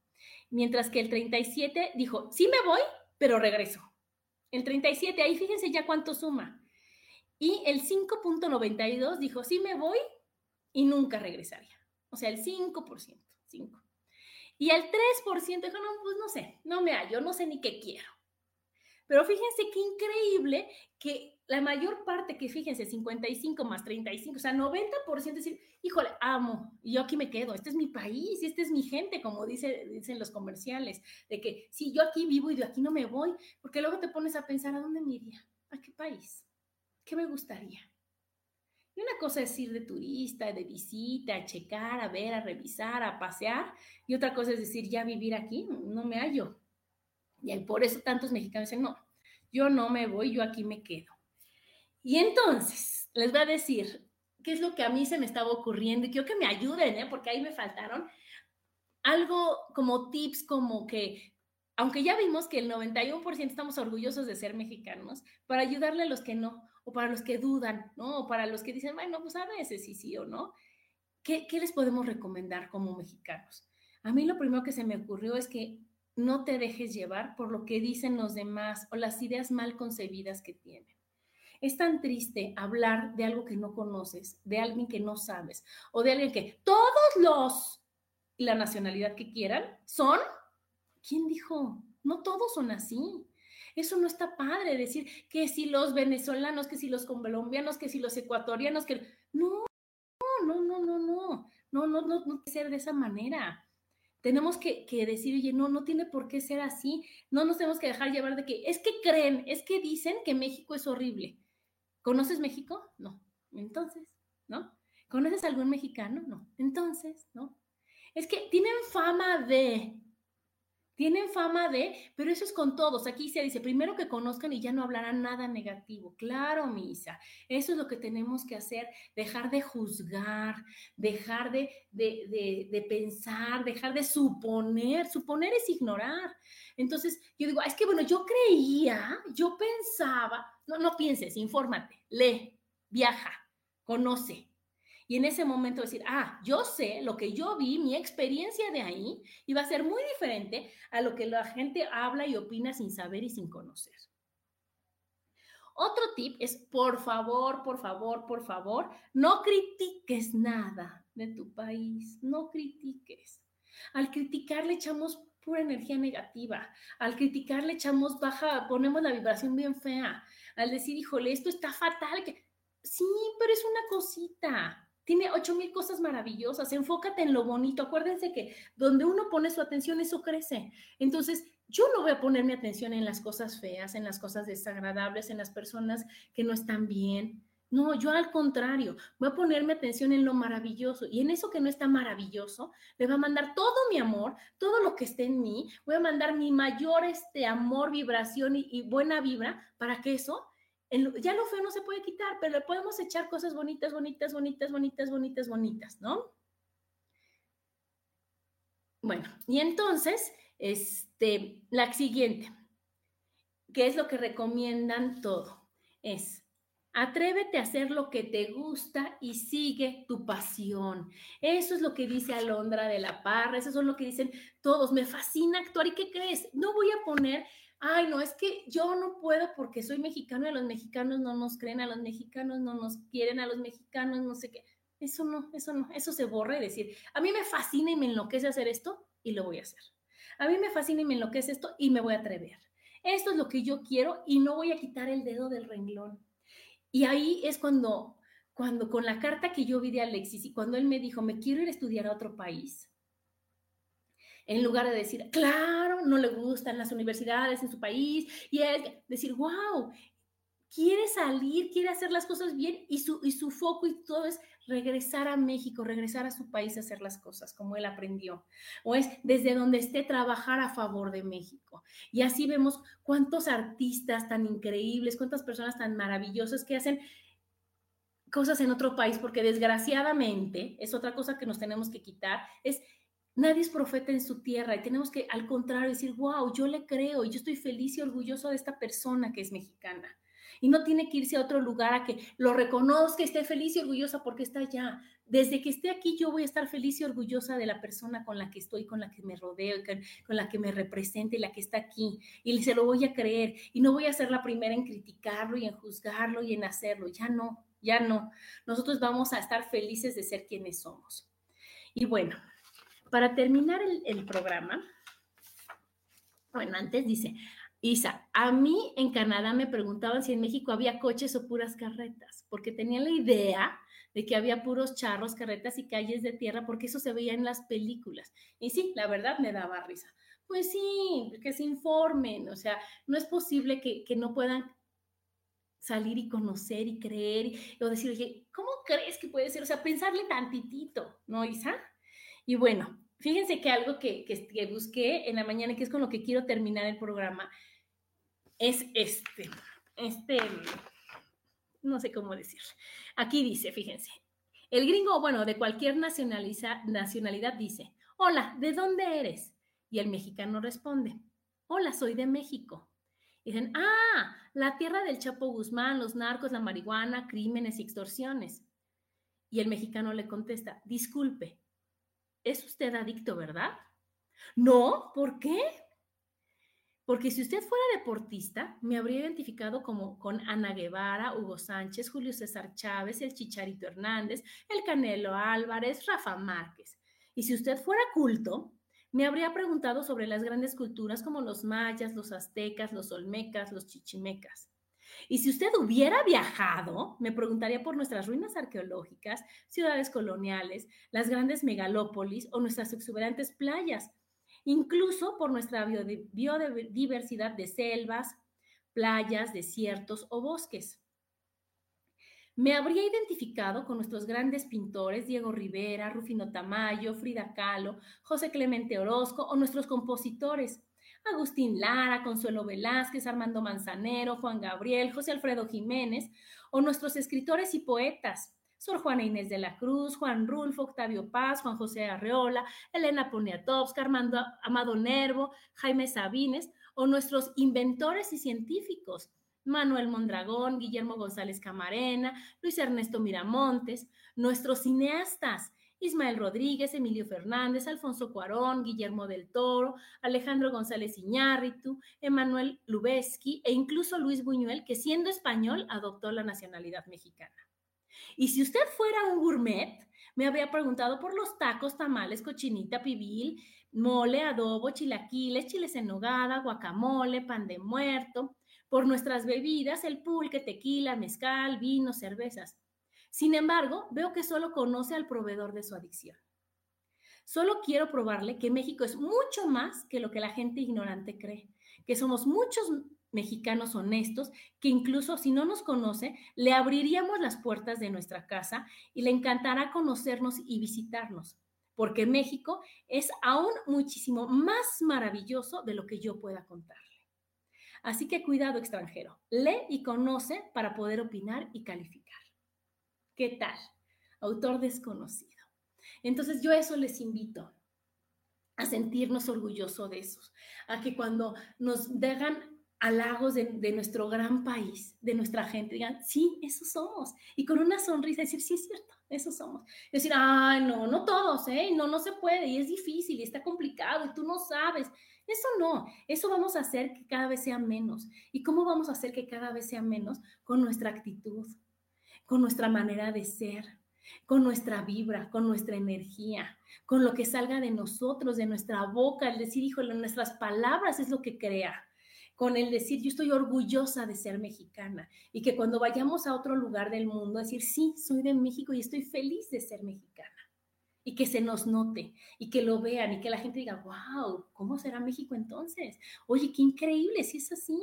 Mientras que el 37% dijo, sí me voy, pero regreso. El 37, ahí fíjense ya cuánto suma. Y el 5.92 dijo, sí me voy y nunca regresaría. O sea, el 5%, 5. Y el 3% dijo, no, pues no sé, no me hallo, no sé ni qué quiero. Pero fíjense qué increíble que la mayor parte, que fíjense, 55 más 35, o sea, 90% decir, híjole, amo, y yo aquí me quedo, este es mi país, esta es mi gente, como dice, dicen los comerciales, de que si yo aquí vivo y de aquí no me voy, porque luego te pones a pensar, ¿a dónde me iría? ¿A qué país? ¿Qué me gustaría? Y una cosa es ir de turista, de visita, a checar, a ver, a revisar, a pasear, y otra cosa es decir, ya vivir aquí, no me hallo. Y por eso tantos mexicanos dicen, no, yo no me voy, yo aquí me quedo. Y entonces, les voy a decir qué es lo que a mí se me estaba ocurriendo y quiero que me ayuden, ¿eh? porque ahí me faltaron algo como tips, como que, aunque ya vimos que el 91% estamos orgullosos de ser mexicanos, para ayudarle a los que no, o para los que dudan, ¿no? O para los que dicen, bueno, pues a veces sí, sí o no. ¿Qué, ¿Qué les podemos recomendar como mexicanos? A mí lo primero que se me ocurrió es que no te dejes llevar por lo que dicen los demás o las ideas mal concebidas que tienen. Es tan triste hablar de algo que no conoces, de alguien que no sabes, o de alguien que todos los, la nacionalidad que quieran, son, ¿quién dijo? No todos son así. Eso no está padre decir que si los venezolanos, que si los colombianos, que si los ecuatorianos, que no, no, no, no, no, no, no, no, no, ser de esa manera. Tenemos que, decir, oye, no, no tiene por qué ser así. No nos tenemos que dejar llevar de que es que creen, es que dicen que México es horrible. ¿Conoces México? No. Entonces, ¿no? ¿Conoces algún mexicano? No. Entonces, ¿no? Es que tienen fama de, tienen fama de, pero eso es con todos. Aquí se dice, primero que conozcan y ya no hablarán nada negativo. Claro, Misa, eso es lo que tenemos que hacer, dejar de juzgar, dejar de, de, de, pensar, dejar de suponer. Suponer es ignorar. Entonces, yo digo, es que bueno, yo creía, yo pensaba, no, no pienses, infórmate, lee, viaja, conoce. Y en ese momento decir, ah, yo sé lo que yo vi, mi experiencia de ahí, y va a ser muy diferente a lo que la gente habla y opina sin saber y sin conocer. Otro tip es, por favor, por favor, por favor, no critiques nada de tu país, no critiques. Al criticar le echamos pura energía negativa. Al criticar le echamos baja, ponemos la vibración bien fea. Al decir, híjole, esto está fatal. Que... Sí, pero es una cosita. Tiene ocho mil cosas maravillosas. Enfócate en lo bonito. Acuérdense que donde uno pone su atención, eso crece. Entonces, yo no voy a poner mi atención en las cosas feas, en las cosas desagradables, en las personas que no están bien. No, yo al contrario, voy a ponerme atención en lo maravilloso y en eso que no está maravilloso, le voy a mandar todo mi amor, todo lo que esté en mí, voy a mandar mi mayor este amor, vibración y, y buena vibra para que eso ya lo feo no se puede quitar, pero le podemos echar cosas bonitas, bonitas, bonitas, bonitas, bonitas, bonitas, ¿no? Bueno, y entonces, este, la siguiente, ¿qué es lo que recomiendan todo? Es Atrévete a hacer lo que te gusta y sigue tu pasión. Eso es lo que dice Alondra de la Parra, eso es lo que dicen todos. Me fascina actuar. ¿Y qué crees? No voy a poner ay, no, es que yo no puedo porque soy mexicano y a los mexicanos no nos creen, a los mexicanos no nos quieren, a los mexicanos no sé qué. Eso no, eso no, eso se borra y decir, a mí me fascina y me enloquece hacer esto y lo voy a hacer. A mí me fascina y me enloquece esto y me voy a atrever. Esto es lo que yo quiero y no voy a quitar el dedo del renglón. Y ahí es cuando, cuando con la carta que yo vi de Alexis y cuando él me dijo, me quiero ir a estudiar a otro país, en lugar de decir, claro, no le gustan las universidades en su país, y es decir, wow, quiere salir, quiere hacer las cosas bien, y su, y su foco y todo es regresar a México, regresar a su país a hacer las cosas como él aprendió, o es desde donde esté trabajar a favor de México. Y así vemos cuántos artistas tan increíbles, cuántas personas tan maravillosas que hacen cosas en otro país, porque desgraciadamente es otra cosa que nos tenemos que quitar, es Nadie es profeta en su tierra y tenemos que, al contrario, decir, wow, yo le creo y yo estoy feliz y orgulloso de esta persona que es mexicana. Y no tiene que irse a otro lugar a que lo reconozca, esté feliz y orgullosa porque está allá. Desde que esté aquí, yo voy a estar feliz y orgullosa de la persona con la que estoy, con la que me rodeo, con la que me representa y la que está aquí. Y se lo voy a creer. Y no voy a ser la primera en criticarlo y en juzgarlo y en hacerlo. Ya no, ya no. Nosotros vamos a estar felices de ser quienes somos. Y bueno, para terminar el, programa, bueno, antes dice, Isa, a mí en Canadá me preguntaban si en México había coches o puras carretas, porque tenían la idea de que había puros charros, carretas y calles de tierra, porque eso se veía en las películas. Y sí, la verdad me daba risa. Pues sí, que se informen, o sea, no es posible que, que no puedan salir y conocer y creer o decir, ¿cómo crees que puede ser? O sea, pensarle tantitito, ¿no, Isa? Y bueno, Fíjense que algo que, que, busqué en la mañana, que es con lo que quiero terminar el programa, es este, este, no sé cómo decirlo. Aquí dice, fíjense, el gringo, bueno, de cualquier nacionalidad dice, hola, ¿de dónde eres? Y el mexicano responde, hola, soy de México. Y dicen, ah, la tierra del Chapo Guzmán, los narcos, la marihuana, crímenes y extorsiones. Y el mexicano le contesta, disculpe, es usted adicto, ¿verdad? No, ¿por qué? Porque si usted fuera deportista, me habría identificado como con Ana Guevara, Hugo Sánchez, Julio César Chávez, el Chicharito Hernández, el Canelo Álvarez, Rafa Márquez. Y si usted fuera culto, me habría preguntado sobre las grandes culturas como los mayas, los aztecas, los olmecas, los chichimecas. Y si usted hubiera viajado, me preguntaría por nuestras ruinas arqueológicas, ciudades coloniales, las grandes megalópolis o nuestras exuberantes playas, incluso por nuestra biodiversidad de selvas, playas, desiertos o bosques. Me habría identificado con nuestros grandes pintores Diego Rivera, Rufino Tamayo, Frida Kahlo, José Clemente Orozco o nuestros compositores Agustín Lara, Consuelo Velázquez, Armando Manzanero, Juan Gabriel, José Alfredo Jiménez, o nuestros escritores y poetas, Sor Juana Inés de la Cruz, Juan Rulfo, Octavio Paz, Juan José Arreola, Elena Poniatowska, Armando Amado Nervo, Jaime Sabines, o nuestros inventores y científicos, Manuel Mondragón, Guillermo González Camarena, Luis Ernesto Miramontes, nuestros cineastas, Ismael Rodríguez, Emilio Fernández, Alfonso Cuarón, Guillermo del Toro, Alejandro González Iñárritu, Emanuel Lubezki e incluso Luis Buñuel, que siendo español adoptó la nacionalidad mexicana. Y si usted fuera un gourmet, me había preguntado por los tacos, tamales, cochinita, pibil, mole, adobo, chilaquiles, chiles en nogada, guacamole, pan de muerto, por nuestras bebidas, el pulque, tequila, mezcal, vino, cervezas. Sin embargo, veo que solo conoce al proveedor de su adicción. Solo quiero probarle que México es mucho más que lo que la gente ignorante cree, que somos muchos mexicanos honestos que incluso si no nos conoce, le abriríamos las puertas de nuestra casa y le encantará conocernos y visitarnos, porque México es aún muchísimo más maravilloso de lo que yo pueda contarle. Así que cuidado extranjero, lee y conoce para poder opinar y calificar. ¿Qué tal? Autor desconocido. Entonces yo eso les invito a sentirnos orgullosos de esos, a que cuando nos dejan halagos de, de, nuestro gran país, de nuestra gente, digan, sí, eso somos. Y con una sonrisa decir, sí, es cierto, eso somos. Decir, ah, no, no todos, ¿eh? No, no se puede, y es difícil, y está complicado, y tú no sabes. Eso no, eso vamos a hacer que cada vez sea menos. ¿Y cómo vamos a hacer que cada vez sea menos? Con nuestra actitud, con nuestra manera de ser, con nuestra vibra, con nuestra energía, con lo que salga de nosotros, de nuestra boca, el decir, híjole, nuestras palabras es lo que crea, con el decir, yo estoy orgullosa de ser mexicana y que cuando vayamos a otro lugar del mundo, decir, sí, soy de México y estoy feliz de ser mexicana. Y que se nos note y que lo vean y que la gente diga, wow, ¿cómo será México entonces? Oye, qué increíble, si es así.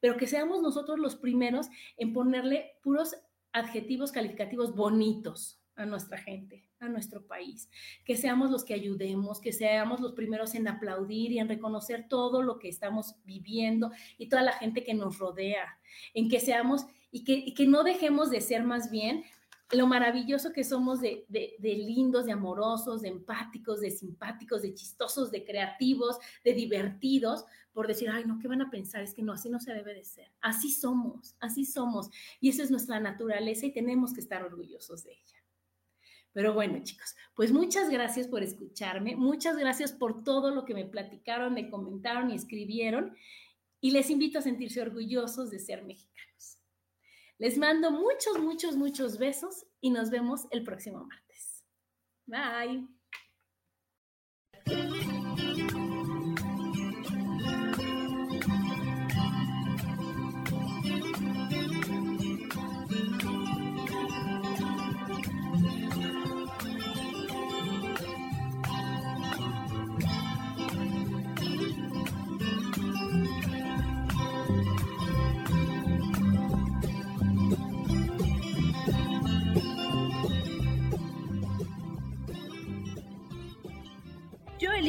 Pero que seamos nosotros los primeros en ponerle puros adjetivos calificativos bonitos a nuestra gente, a nuestro país, que seamos los que ayudemos, que seamos los primeros en aplaudir y en reconocer todo lo que estamos viviendo y toda la gente que nos rodea, en que seamos y que, no dejemos de ser más bien lo maravilloso que somos de, lindos, de amorosos, de empáticos, de simpáticos, de chistosos, de creativos, de divertidos, por decir, ay, no, ¿qué van a pensar? Es que no, así no se debe de ser. Así somos, así somos. Y esa es nuestra naturaleza y tenemos que estar orgullosos de ella. Pero bueno, chicos, pues muchas gracias por escucharme, muchas gracias por todo lo que me platicaron, me comentaron y escribieron. Y les invito a sentirse orgullosos de ser mexicanos. Les mando muchos, muchos, muchos besos y nos vemos el próximo martes. Bye.